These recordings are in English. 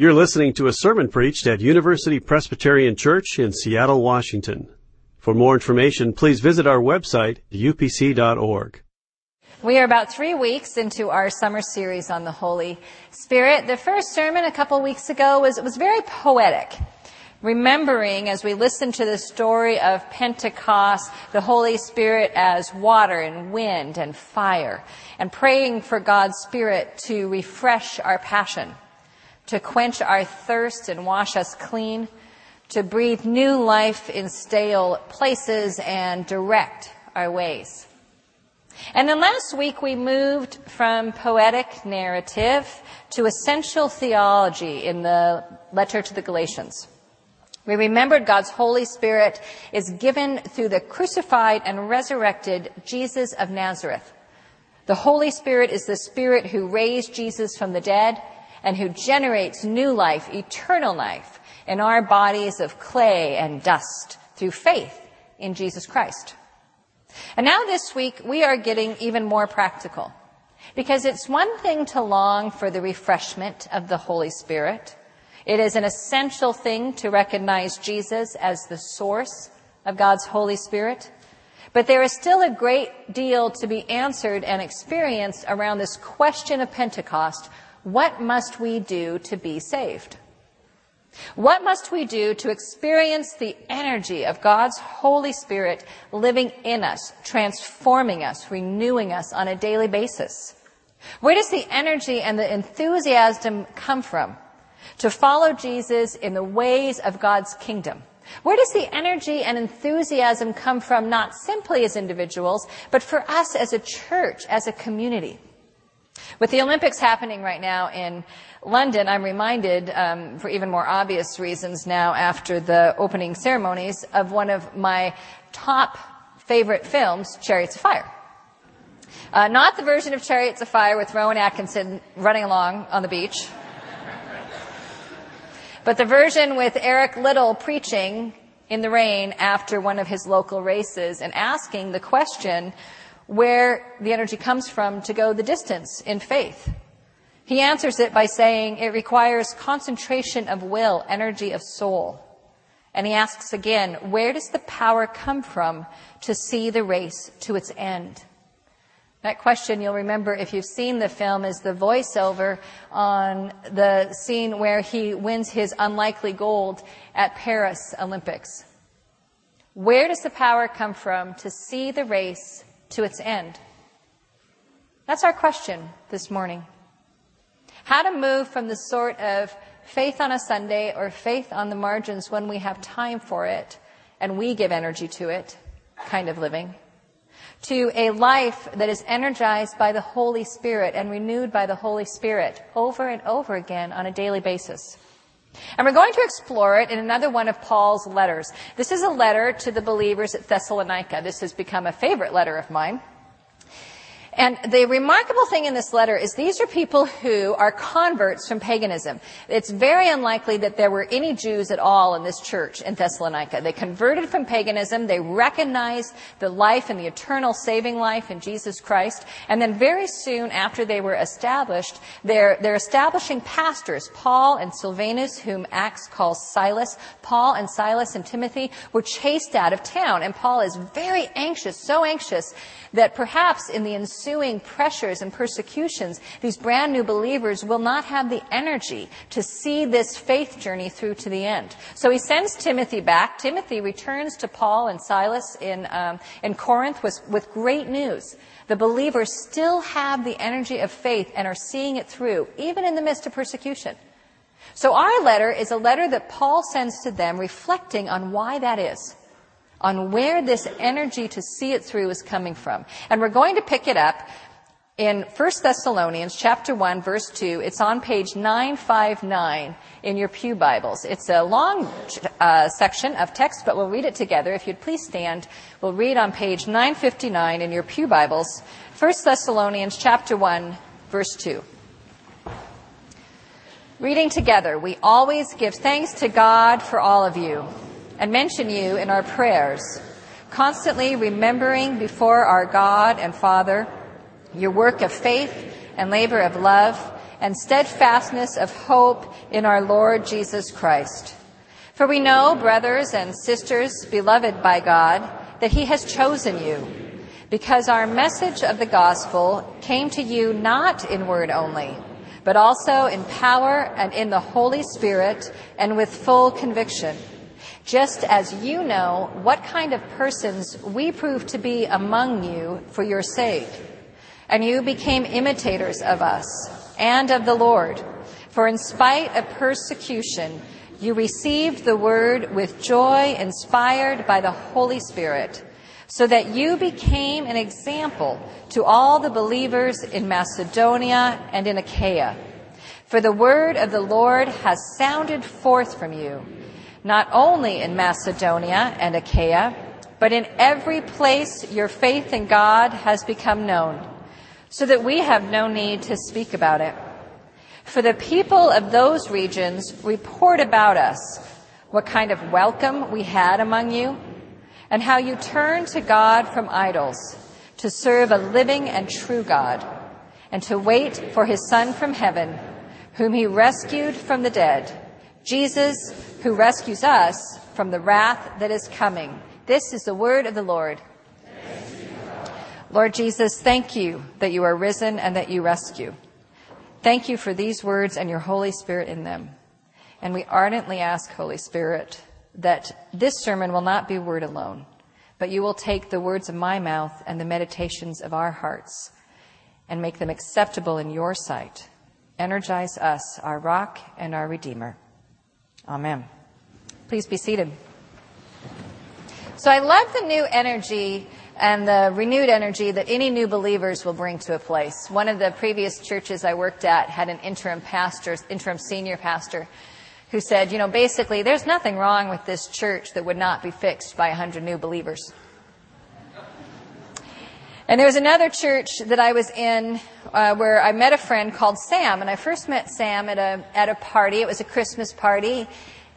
You're listening to a sermon preached at University Presbyterian Church in Seattle, Washington. For more information, please visit our website, upc.org. We are about three weeks into our summer series on the Holy Spirit. The first sermon a couple weeks ago was, was very poetic. Remembering as we listen to the story of Pentecost, the Holy Spirit as water and wind and fire, and praying for God's Spirit to refresh our passion to quench our thirst and wash us clean, to breathe new life in stale places and direct our ways. And then last week we moved from poetic narrative to essential theology in the letter to the Galatians. We remembered God's Holy Spirit is given through the crucified and resurrected Jesus of Nazareth. The Holy Spirit is the Spirit who raised Jesus from the dead and who generates new life, eternal life, in our bodies of clay and dust through faith in Jesus Christ. And now this week, we are getting even more practical. Because it's one thing to long for the refreshment of the Holy Spirit. It is an essential thing to recognize Jesus as the source of God's Holy Spirit. But there is still a great deal to be answered and experienced around this question of Pentecost what must we do to be saved? What must we do to experience the energy of God's Holy Spirit living in us, transforming us, renewing us on a daily basis? Where does the energy and the enthusiasm come from to follow Jesus in the ways of God's kingdom? Where does the energy and enthusiasm come from not simply as individuals, but for us as a church, as a community? With the Olympics happening right now in London, I'm reminded, um, for even more obvious reasons now after the opening ceremonies, of one of my top favorite films, Chariots of Fire. Uh, not the version of Chariots of Fire with Rowan Atkinson running along on the beach, but the version with Eric Liddell preaching in the rain after one of his local races and asking the question, where the energy comes from to go the distance in faith. He answers it by saying it requires concentration of will, energy of soul. And he asks again, where does the power come from to see the race to its end? That question you'll remember if you've seen the film is the voiceover on the scene where he wins his unlikely gold at Paris Olympics. Where does the power come from to see the race to its end? That's our question this morning. How to move from the sort of faith on a Sunday or faith on the margins when we have time for it and we give energy to it kind of living to a life that is energized by the Holy Spirit and renewed by the Holy Spirit over and over again on a daily basis. And we're going to explore it in another one of Paul's letters. This is a letter to the believers at Thessalonica. This has become a favorite letter of mine. And the remarkable thing in this letter is these are people who are converts from paganism. It's very unlikely that there were any Jews at all in this church in Thessalonica. They converted from paganism. They recognized the life and the eternal saving life in Jesus Christ. And then very soon after they were established, they're, they're establishing pastors, Paul and Silvanus, whom Acts calls Silas. Paul and Silas and Timothy were chased out of town. And Paul is very anxious, so anxious that perhaps in the ensuing pressures and persecutions, these brand new believers will not have the energy to see this faith journey through to the end. So he sends Timothy back. Timothy returns to Paul and Silas in, um, in Corinth with, with great news. The believers still have the energy of faith and are seeing it through, even in the midst of persecution. So our letter is a letter that Paul sends to them reflecting on why that is on where this energy to see it through is coming from. And we're going to pick it up in 1 Thessalonians chapter 1 verse 2. It's on page 959 in your Pew Bibles. It's a long uh, section of text, but we'll read it together. If you'd please stand, we'll read on page 959 in your Pew Bibles, 1 Thessalonians chapter 1 verse 2. Reading together, we always give thanks to God for all of you and mention you in our prayers, constantly remembering before our God and Father your work of faith and labor of love and steadfastness of hope in our Lord Jesus Christ. For we know, brothers and sisters, beloved by God, that He has chosen you, because our message of the gospel came to you not in word only, but also in power and in the Holy Spirit and with full conviction. Just as you know what kind of persons we proved to be among you for your sake. And you became imitators of us and of the Lord. For in spite of persecution, you received the word with joy inspired by the Holy Spirit, so that you became an example to all the believers in Macedonia and in Achaia. For the word of the Lord has sounded forth from you, not only in Macedonia and Achaia, but in every place your faith in God has become known, so that we have no need to speak about it. For the people of those regions report about us what kind of welcome we had among you, and how you turned to God from idols to serve a living and true God, and to wait for his Son from heaven, whom he rescued from the dead, Jesus, who rescues us from the wrath that is coming. This is the word of the Lord. Lord Jesus, thank you that you are risen and that you rescue. Thank you for these words and your Holy Spirit in them. And we ardently ask, Holy Spirit, that this sermon will not be word alone, but you will take the words of my mouth and the meditations of our hearts and make them acceptable in your sight. Energize us, our rock and our redeemer. Amen. Please be seated. So I love the new energy and the renewed energy that any new believers will bring to a place. One of the previous churches I worked at had an interim pastor, interim senior pastor, who said, you know, basically, there's nothing wrong with this church that would not be fixed by a hundred new believers. And there was another church that I was in uh, where I met a friend called Sam, and I first met Sam at a at a party. It was a Christmas party.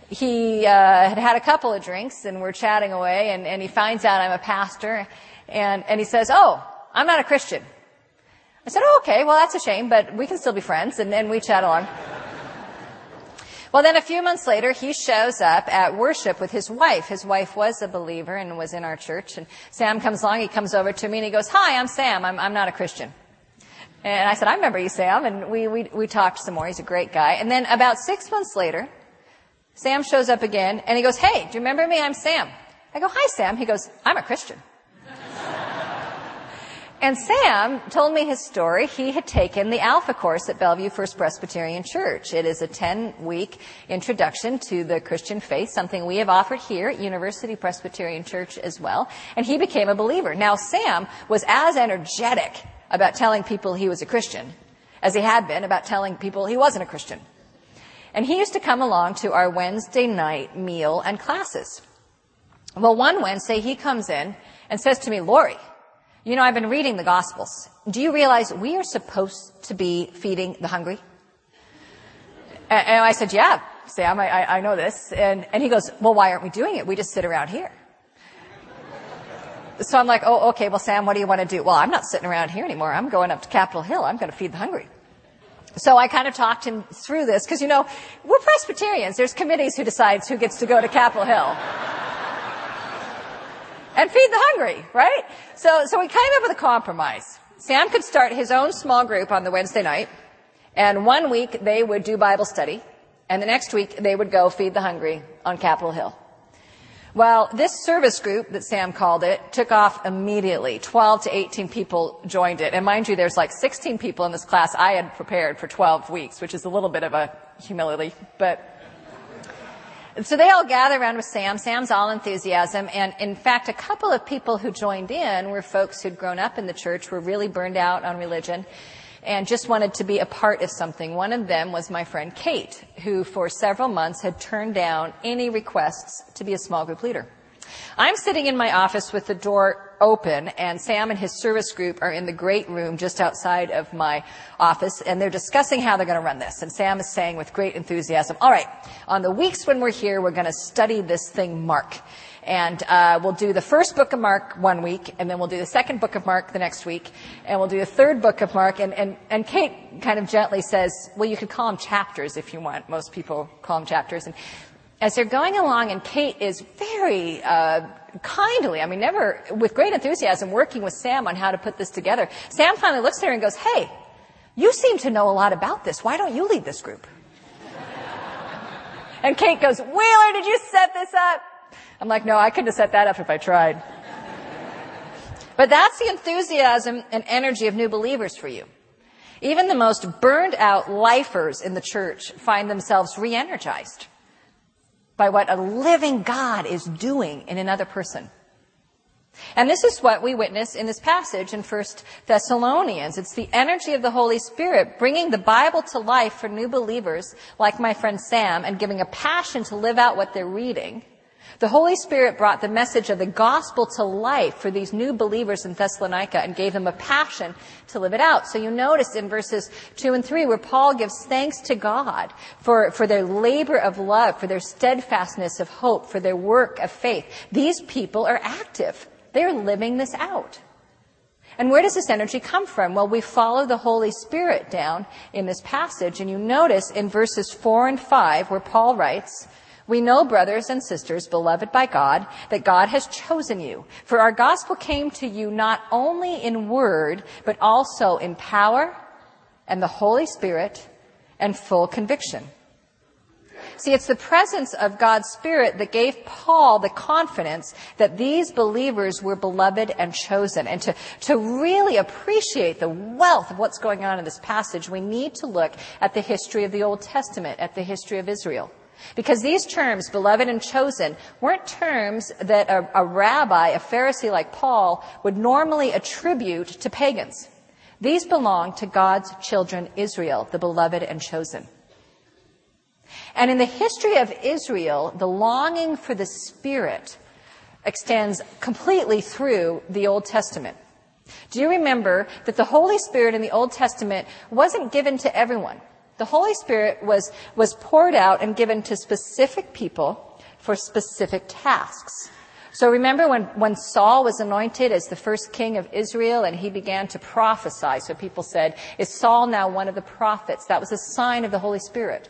He uh, had had a couple of drinks, and we're chatting away, and, and he finds out I'm a pastor, and, and he says, Oh, I'm not a Christian. I said, Oh, okay, well, that's a shame, but we can still be friends. And then we chat along. Well, then a few months later, he shows up at worship with his wife. His wife was a believer and was in our church. And Sam comes along, he comes over to me and he goes, Hi, I'm Sam. I'm, I'm not a Christian. And I said, I remember you, Sam. And we, we, we talked some more. He's a great guy. And then about six months later, Sam shows up again and he goes, Hey, do you remember me? I'm Sam. I go, Hi, Sam. He goes, I'm a Christian. And Sam told me his story. He had taken the Alpha course at Bellevue First Presbyterian Church. It is a 10 week introduction to the Christian faith, something we have offered here at University Presbyterian Church as well. And he became a believer. Now, Sam was as energetic about telling people he was a Christian as he had been about telling people he wasn't a Christian. And he used to come along to our Wednesday night meal and classes. Well, one Wednesday he comes in and says to me, Lori, you know, I've been reading the Gospels. Do you realize we are supposed to be feeding the hungry? And I said, yeah, Sam, I, I know this. And, and he goes, well, why aren't we doing it? We just sit around here. So I'm like, oh, okay, well, Sam, what do you want to do? Well, I'm not sitting around here anymore. I'm going up to Capitol Hill. I'm going to feed the hungry. So I kind of talked him through this because, you know, we're Presbyterians. There's committees who decides who gets to go to Capitol Hill and feed the hungry, right? So, so we came up with a compromise. Sam could start his own small group on the Wednesday night, and one week they would do Bible study, and the next week they would go feed the hungry on Capitol Hill. Well, this service group that Sam called it took off immediately. 12 to 18 people joined it. And mind you, there's like 16 people in this class I had prepared for 12 weeks, which is a little bit of a humility, but so they all gather around with Sam. Sam's all enthusiasm. And in fact, a couple of people who joined in were folks who'd grown up in the church, were really burned out on religion, and just wanted to be a part of something. One of them was my friend Kate, who for several months had turned down any requests to be a small group leader. I'm sitting in my office with the door open and Sam and his service group are in the great room just outside of my office and they're discussing how they're going to run this. And Sam is saying with great enthusiasm, all right, on the weeks when we're here, we're going to study this thing Mark. And uh, we'll do the first book of Mark one week, and then we'll do the second book of Mark the next week, and we'll do the third book of Mark. And, and, and Kate kind of gently says, well, you could call them chapters if you want. Most people call them chapters. And as they're going along, and Kate is very uh, kindly, I mean, never, with great enthusiasm, working with Sam on how to put this together. Sam finally looks at her and goes, hey, you seem to know a lot about this. Why don't you lead this group? and Kate goes, Wheeler, did you set this up? I'm like, no, I couldn't have set that up if I tried. but that's the enthusiasm and energy of new believers for you. Even the most burned out lifers in the church find themselves re-energized by what a living God is doing in another person. And this is what we witness in this passage in 1 Thessalonians. It's the energy of the Holy Spirit bringing the Bible to life for new believers like my friend Sam and giving a passion to live out what they're reading. The Holy Spirit brought the message of the gospel to life for these new believers in Thessalonica and gave them a passion to live it out. So you notice in verses 2 and 3 where Paul gives thanks to God for, for their labor of love, for their steadfastness of hope, for their work of faith. These people are active. They're living this out. And where does this energy come from? Well, we follow the Holy Spirit down in this passage, and you notice in verses 4 and 5 where Paul writes, we know, brothers and sisters, beloved by God, that God has chosen you. For our gospel came to you not only in word, but also in power and the Holy Spirit and full conviction. See, it's the presence of God's Spirit that gave Paul the confidence that these believers were beloved and chosen. And to, to really appreciate the wealth of what's going on in this passage, we need to look at the history of the Old Testament, at the history of Israel. Because these terms, beloved and chosen, weren't terms that a, a rabbi, a Pharisee like Paul, would normally attribute to pagans. These belong to God's children, Israel, the beloved and chosen. And in the history of Israel, the longing for the Spirit extends completely through the Old Testament. Do you remember that the Holy Spirit in the Old Testament wasn't given to everyone? The Holy Spirit was, was poured out and given to specific people for specific tasks. So remember when, when Saul was anointed as the first king of Israel and he began to prophesy. So people said, is Saul now one of the prophets? That was a sign of the Holy Spirit.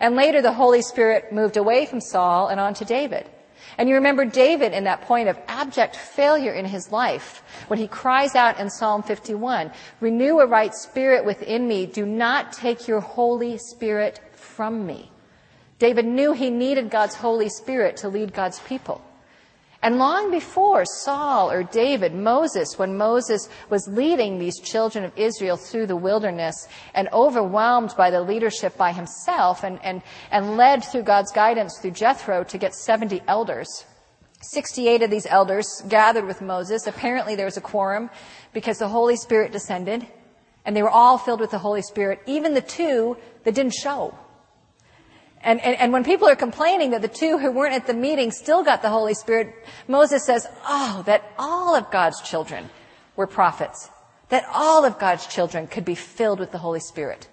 And later the Holy Spirit moved away from Saul and on to David. And you remember David in that point of abject failure in his life when he cries out in Psalm 51, renew a right spirit within me. Do not take your Holy Spirit from me. David knew he needed God's Holy Spirit to lead God's people. And long before Saul or David, Moses, when Moses was leading these children of Israel through the wilderness and overwhelmed by the leadership by himself and, and, and led through God's guidance through Jethro to get 70 elders. 68 of these elders gathered with Moses. Apparently there was a quorum because the Holy Spirit descended and they were all filled with the Holy Spirit, even the two that didn't show. And, and, and, when people are complaining that the two who weren't at the meeting still got the Holy Spirit, Moses says, oh, that all of God's children were prophets. That all of God's children could be filled with the Holy Spirit.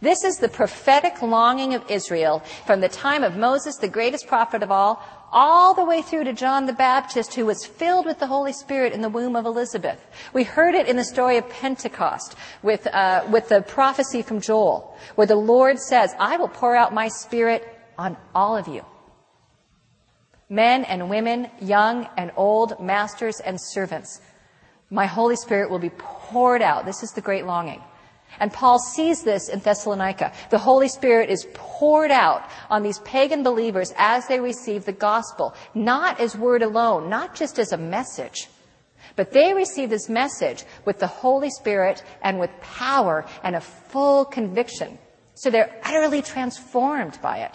This is the prophetic longing of Israel from the time of Moses, the greatest prophet of all, all the way through to John the Baptist, who was filled with the Holy Spirit in the womb of Elizabeth. We heard it in the story of Pentecost with, uh, with the prophecy from Joel, where the Lord says, I will pour out my Spirit on all of you. Men and women, young and old, masters and servants. My Holy Spirit will be poured out. This is the great longing. And Paul sees this in Thessalonica. The Holy Spirit is poured out on these pagan believers as they receive the gospel, not as word alone, not just as a message, but they receive this message with the Holy Spirit and with power and a full conviction. So they're utterly transformed by it.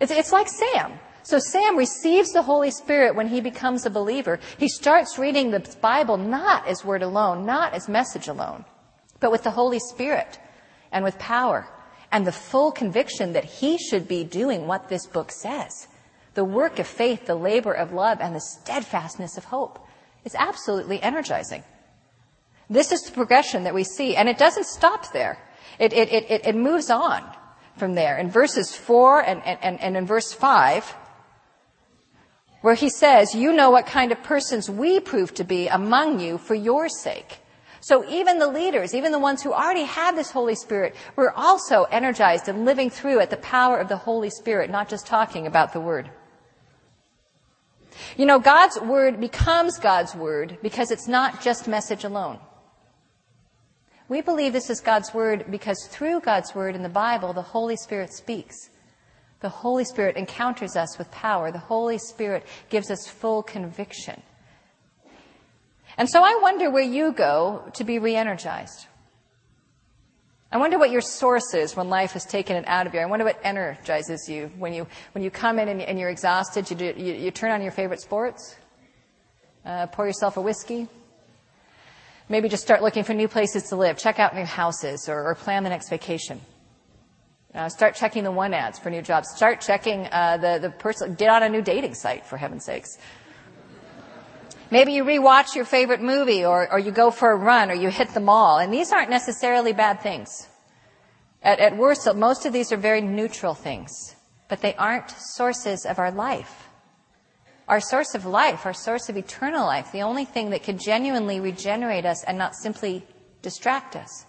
It's, it's like Sam. So Sam receives the Holy Spirit when he becomes a believer. He starts reading the Bible not as word alone, not as message alone but with the Holy Spirit and with power and the full conviction that he should be doing what this book says. The work of faith, the labor of love, and the steadfastness of hope. is absolutely energizing. This is the progression that we see, and it doesn't stop there. It, it, it, it moves on from there. In verses 4 and, and, and in verse 5, where he says, you know what kind of persons we prove to be among you for your sake. So even the leaders, even the ones who already have this Holy Spirit, were also energized and living through at the power of the Holy Spirit, not just talking about the Word. You know, God's Word becomes God's Word because it's not just message alone. We believe this is God's Word because through God's Word in the Bible, the Holy Spirit speaks. The Holy Spirit encounters us with power. The Holy Spirit gives us full conviction. And so I wonder where you go to be re-energized. I wonder what your source is when life has taken it out of you. I wonder what energizes you when you, when you come in and, and you're exhausted. You, do, you, you, turn on your favorite sports, uh, pour yourself a whiskey. Maybe just start looking for new places to live. Check out new houses or, or plan the next vacation. Uh, start checking the one ads for new jobs. Start checking uh, the the person. Get on a new dating site for heaven's sakes. Maybe you rewatch your favorite movie, or or you go for a run, or you hit the mall. And these aren't necessarily bad things. At, at worst, most of these are very neutral things, but they aren't sources of our life. Our source of life, our source of eternal life, the only thing that can genuinely regenerate us and not simply distract us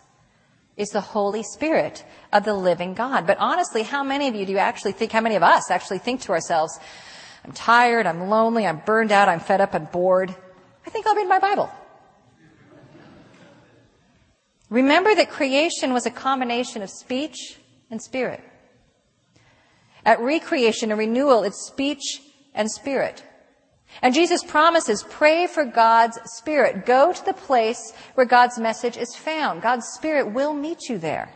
is the Holy Spirit of the living God. But honestly, how many of you do you actually think, how many of us actually think to ourselves, I'm tired, I'm lonely, I'm burned out, I'm fed up and bored. I think I'll read my Bible. Remember that creation was a combination of speech and spirit. At recreation and renewal, it's speech and spirit. And Jesus promises, pray for God's Spirit. Go to the place where God's message is found. God's Spirit will meet you there.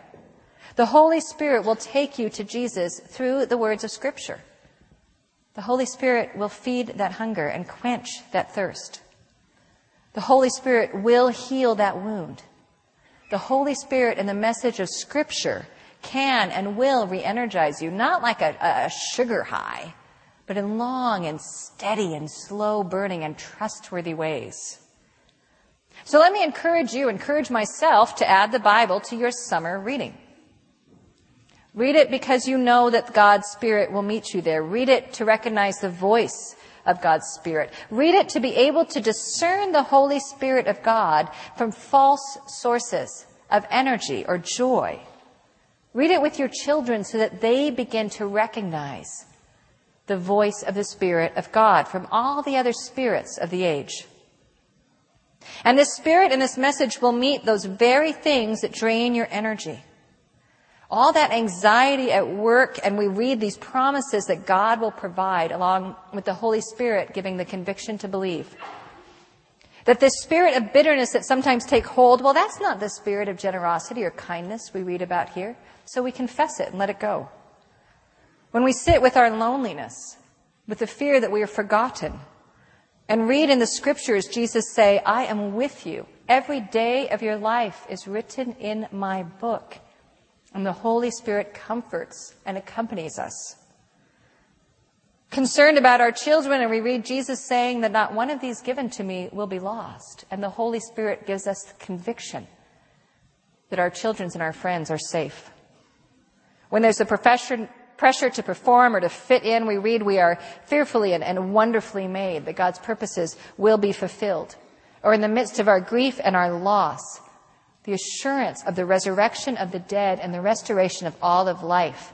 The Holy Spirit will take you to Jesus through the words of Scripture. The Holy Spirit will feed that hunger and quench that thirst. The Holy Spirit will heal that wound. The Holy Spirit and the message of Scripture can and will re-energize you, not like a, a sugar high, but in long and steady and slow burning and trustworthy ways. So let me encourage you, encourage myself to add the Bible to your summer reading. Read it because you know that God's Spirit will meet you there. Read it to recognize the voice of God's Spirit. Read it to be able to discern the Holy Spirit of God from false sources of energy or joy. Read it with your children so that they begin to recognize the voice of the Spirit of God from all the other spirits of the age. And this Spirit and this message will meet those very things that drain your energy. All that anxiety at work, and we read these promises that God will provide along with the Holy Spirit giving the conviction to believe. That this spirit of bitterness that sometimes take hold, well, that's not the spirit of generosity or kindness we read about here. So we confess it and let it go. When we sit with our loneliness, with the fear that we are forgotten, and read in the scriptures Jesus say, I am with you. Every day of your life is written in my book. And the Holy Spirit comforts and accompanies us. Concerned about our children, and we read Jesus saying that not one of these given to me will be lost. And the Holy Spirit gives us the conviction that our children and our friends are safe. When there's a profession, pressure to perform or to fit in, we read we are fearfully and, and wonderfully made, that God's purposes will be fulfilled. Or in the midst of our grief and our loss, the assurance of the resurrection of the dead and the restoration of all of life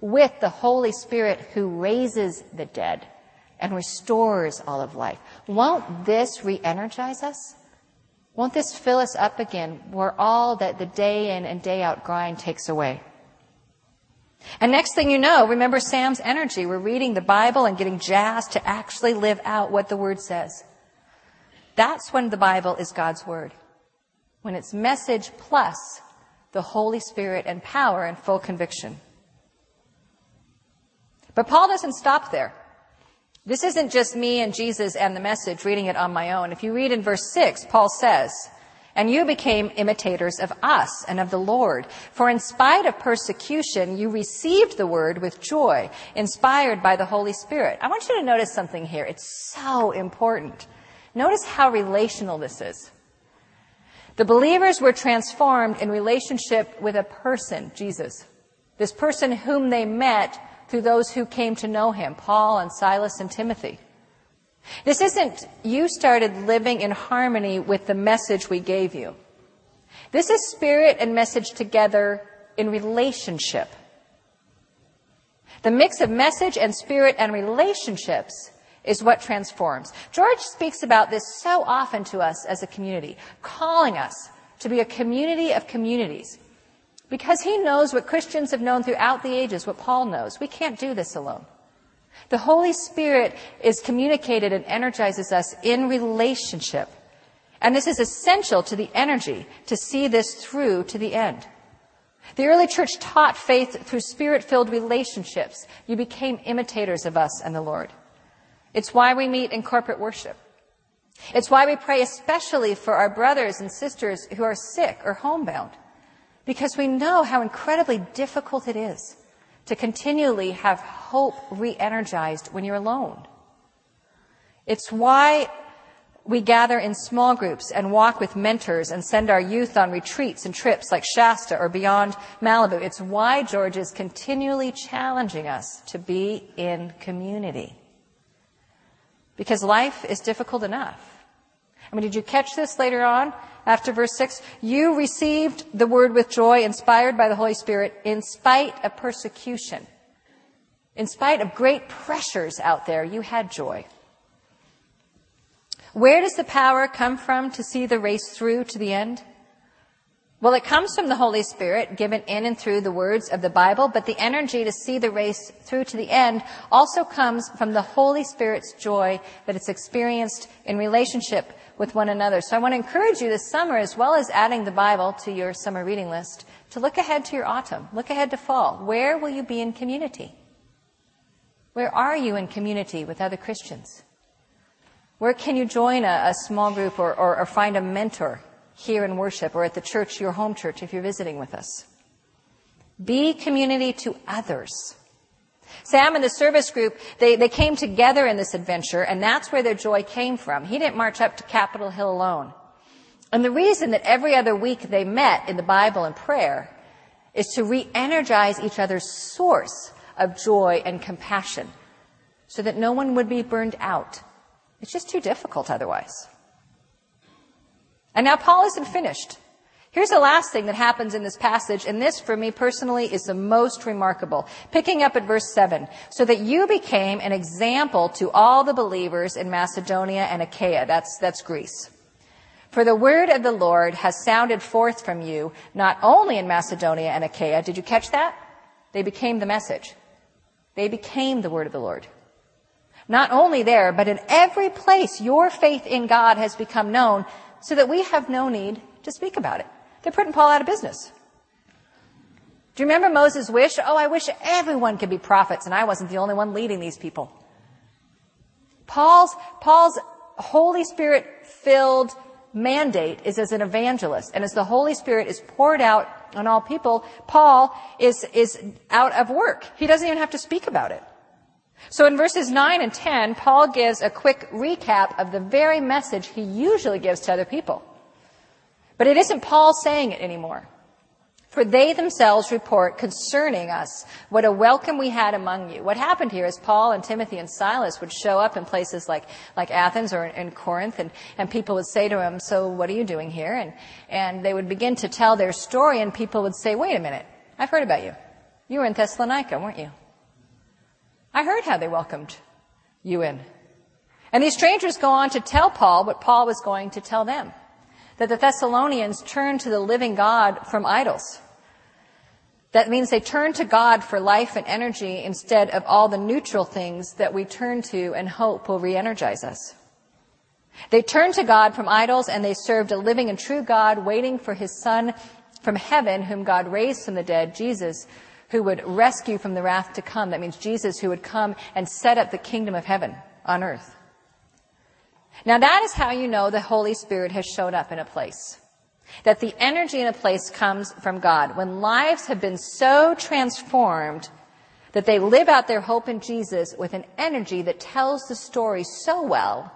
with the Holy Spirit who raises the dead and restores all of life. Won't this re-energize us? Won't this fill us up again where all that the day in and day out grind takes away? And next thing you know, remember Sam's energy. We're reading the Bible and getting jazzed to actually live out what the Word says. That's when the Bible is God's Word. When it's message plus the Holy Spirit and power and full conviction. But Paul doesn't stop there. This isn't just me and Jesus and the message reading it on my own. If you read in verse 6, Paul says, and you became imitators of us and of the Lord. For in spite of persecution, you received the word with joy, inspired by the Holy Spirit. I want you to notice something here. It's so important. Notice how relational this is. The believers were transformed in relationship with a person, Jesus. This person whom they met through those who came to know him, Paul and Silas and Timothy. This isn't you started living in harmony with the message we gave you. This is spirit and message together in relationship. The mix of message and spirit and relationships is what transforms. George speaks about this so often to us as a community, calling us to be a community of communities. Because he knows what Christians have known throughout the ages, what Paul knows. We can't do this alone. The Holy Spirit is communicated and energizes us in relationship. And this is essential to the energy to see this through to the end. The early church taught faith through spirit filled relationships. You became imitators of us and the Lord. It's why we meet in corporate worship. It's why we pray especially for our brothers and sisters who are sick or homebound. Because we know how incredibly difficult it is to continually have hope re-energized when you're alone. It's why we gather in small groups and walk with mentors and send our youth on retreats and trips like Shasta or beyond Malibu. It's why George is continually challenging us to be in community. Because life is difficult enough. I mean, did you catch this later on after verse 6? You received the word with joy, inspired by the Holy Spirit, in spite of persecution. In spite of great pressures out there, you had joy. Where does the power come from to see the race through to the end? Well, it comes from the Holy Spirit given in and through the words of the Bible, but the energy to see the race through to the end also comes from the Holy Spirit's joy that it's experienced in relationship with one another. So I want to encourage you this summer, as well as adding the Bible to your summer reading list, to look ahead to your autumn. Look ahead to fall. Where will you be in community? Where are you in community with other Christians? Where can you join a, a small group or, or, or find a mentor here in worship or at the church, your home church, if you're visiting with us? Be community to others. Sam and the service group, they, they came together in this adventure, and that's where their joy came from. He didn't march up to Capitol Hill alone. And the reason that every other week they met in the Bible and prayer is to re-energize each other's source of joy and compassion so that no one would be burned out it's just too difficult otherwise. And now Paul isn't finished. Here's the last thing that happens in this passage, and this for me personally is the most remarkable. Picking up at verse 7, so that you became an example to all the believers in Macedonia and Achaia. That's, that's Greece. For the word of the Lord has sounded forth from you, not only in Macedonia and Achaia. Did you catch that? They became the message. They became the word of the Lord. Not only there, but in every place your faith in God has become known so that we have no need to speak about it. They're putting Paul out of business. Do you remember Moses' wish? Oh, I wish everyone could be prophets and I wasn't the only one leading these people. Paul's, Paul's Holy Spirit filled mandate is as an evangelist. And as the Holy Spirit is poured out on all people, Paul is, is out of work. He doesn't even have to speak about it. So in verses 9 and 10, Paul gives a quick recap of the very message he usually gives to other people. But it isn't Paul saying it anymore. For they themselves report concerning us what a welcome we had among you. What happened here is Paul and Timothy and Silas would show up in places like, like Athens or in Corinth and, and people would say to him, so what are you doing here? And, and they would begin to tell their story and people would say, wait a minute, I've heard about you. You were in Thessalonica, weren't you? I heard how they welcomed you in. And these strangers go on to tell Paul what Paul was going to tell them. That the Thessalonians turned to the living God from idols. That means they turn to God for life and energy instead of all the neutral things that we turn to and hope will re-energize us. They turned to God from idols and they served a living and true God waiting for his son from heaven whom God raised from the dead, Jesus, who would rescue from the wrath to come. That means Jesus who would come and set up the kingdom of heaven on earth. Now that is how you know the Holy Spirit has showed up in a place. That the energy in a place comes from God. When lives have been so transformed that they live out their hope in Jesus with an energy that tells the story so well,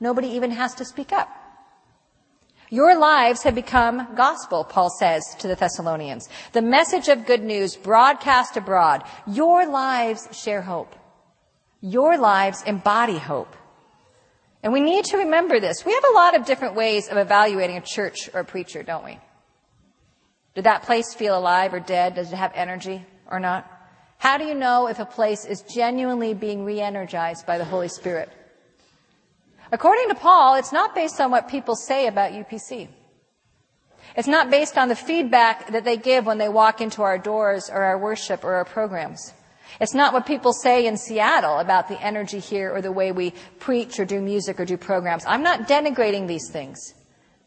nobody even has to speak up. Your lives have become gospel, Paul says to the Thessalonians. The message of good news broadcast abroad. Your lives share hope. Your lives embody hope. And we need to remember this. We have a lot of different ways of evaluating a church or a preacher, don't we? Did that place feel alive or dead? Does it have energy or not? How do you know if a place is genuinely being re-energized by the Holy Spirit? According to Paul, it's not based on what people say about UPC. It's not based on the feedback that they give when they walk into our doors or our worship or our programs. It's not what people say in Seattle about the energy here or the way we preach or do music or do programs. I'm not denigrating these things.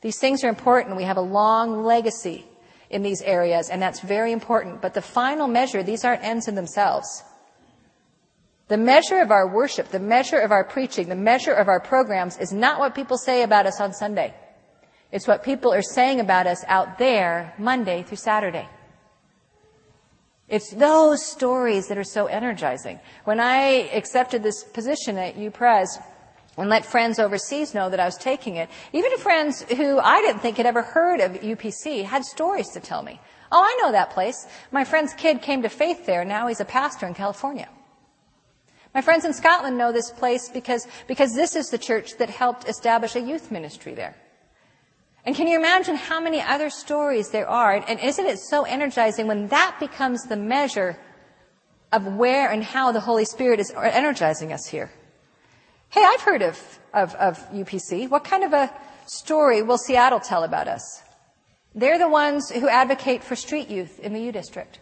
These things are important. We have a long legacy in these areas, and that's very important. But the final measure, these aren't ends in themselves. The measure of our worship, the measure of our preaching, the measure of our programs is not what people say about us on Sunday. It's what people are saying about us out there Monday through Saturday. It's those stories that are so energizing. When I accepted this position at UPres and let friends overseas know that I was taking it, even friends who I didn't think had ever heard of UPC had stories to tell me. Oh, I know that place. My friend's kid came to faith there. Now he's a pastor in California. My friends in Scotland know this place because, because this is the church that helped establish a youth ministry there. And can you imagine how many other stories there are? And isn't it so energizing when that becomes the measure of where and how the Holy Spirit is energizing us here? Hey, I've heard of, of, of UPC. What kind of a story will Seattle tell about us? They're the ones who advocate for street youth in the U District.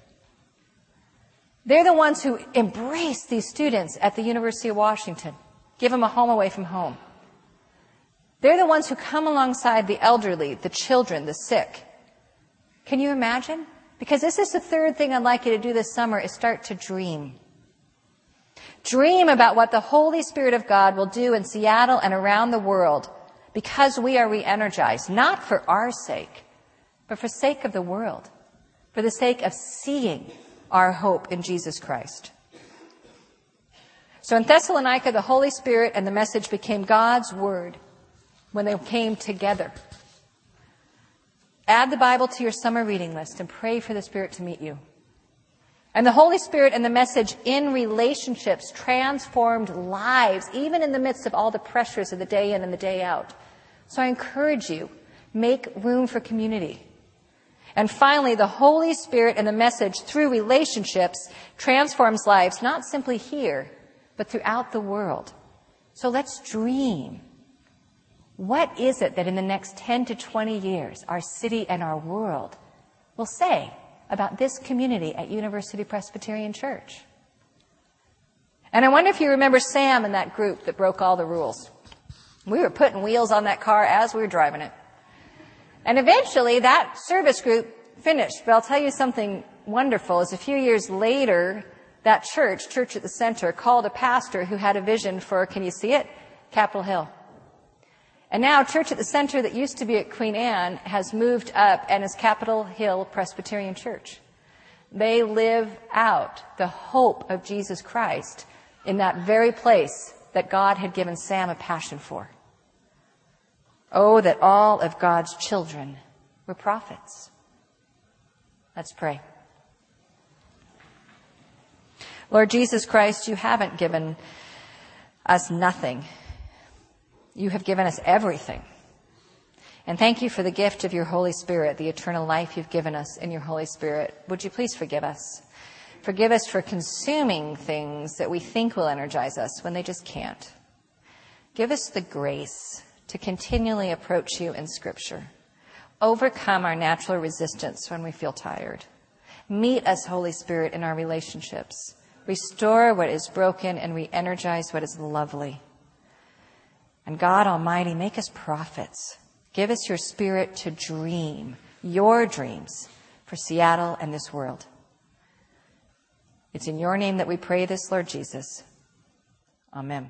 They're the ones who embrace these students at the University of Washington, give them a home away from home. They're the ones who come alongside the elderly, the children, the sick. Can you imagine? Because this is the third thing I'd like you to do this summer is start to dream. Dream about what the Holy Spirit of God will do in Seattle and around the world because we are re-energized, not for our sake, but for sake of the world, for the sake of seeing our hope in Jesus Christ. So in Thessalonica, the Holy Spirit and the message became God's Word when they came together. Add the Bible to your summer reading list and pray for the Spirit to meet you. And the Holy Spirit and the message in relationships transformed lives, even in the midst of all the pressures of the day in and the day out. So I encourage you, make room for community. And finally, the Holy Spirit and the message through relationships transforms lives, not simply here, but throughout the world. So let's dream what is it that in the next 10 to 20 years our city and our world will say about this community at University Presbyterian Church? And I wonder if you remember Sam and that group that broke all the rules. We were putting wheels on that car as we were driving it. And eventually that service group finished. But I'll tell you something wonderful is a few years later, that church, Church at the Center, called a pastor who had a vision for, can you see it? Capitol Hill. And now Church at the Center that used to be at Queen Anne has moved up and is Capitol Hill Presbyterian Church. They live out the hope of Jesus Christ in that very place that God had given Sam a passion for. Oh, that all of God's children were prophets. Let's pray. Lord Jesus Christ, you haven't given us nothing. You have given us everything. And thank you for the gift of your Holy Spirit, the eternal life you've given us in your Holy Spirit. Would you please forgive us? Forgive us for consuming things that we think will energize us when they just can't. Give us the grace to continually approach you in Scripture. Overcome our natural resistance when we feel tired. Meet us, Holy Spirit, in our relationships. Restore what is broken and re energize what is lovely. And God Almighty, make us prophets. Give us your spirit to dream your dreams for Seattle and this world. It's in your name that we pray this, Lord Jesus. Amen.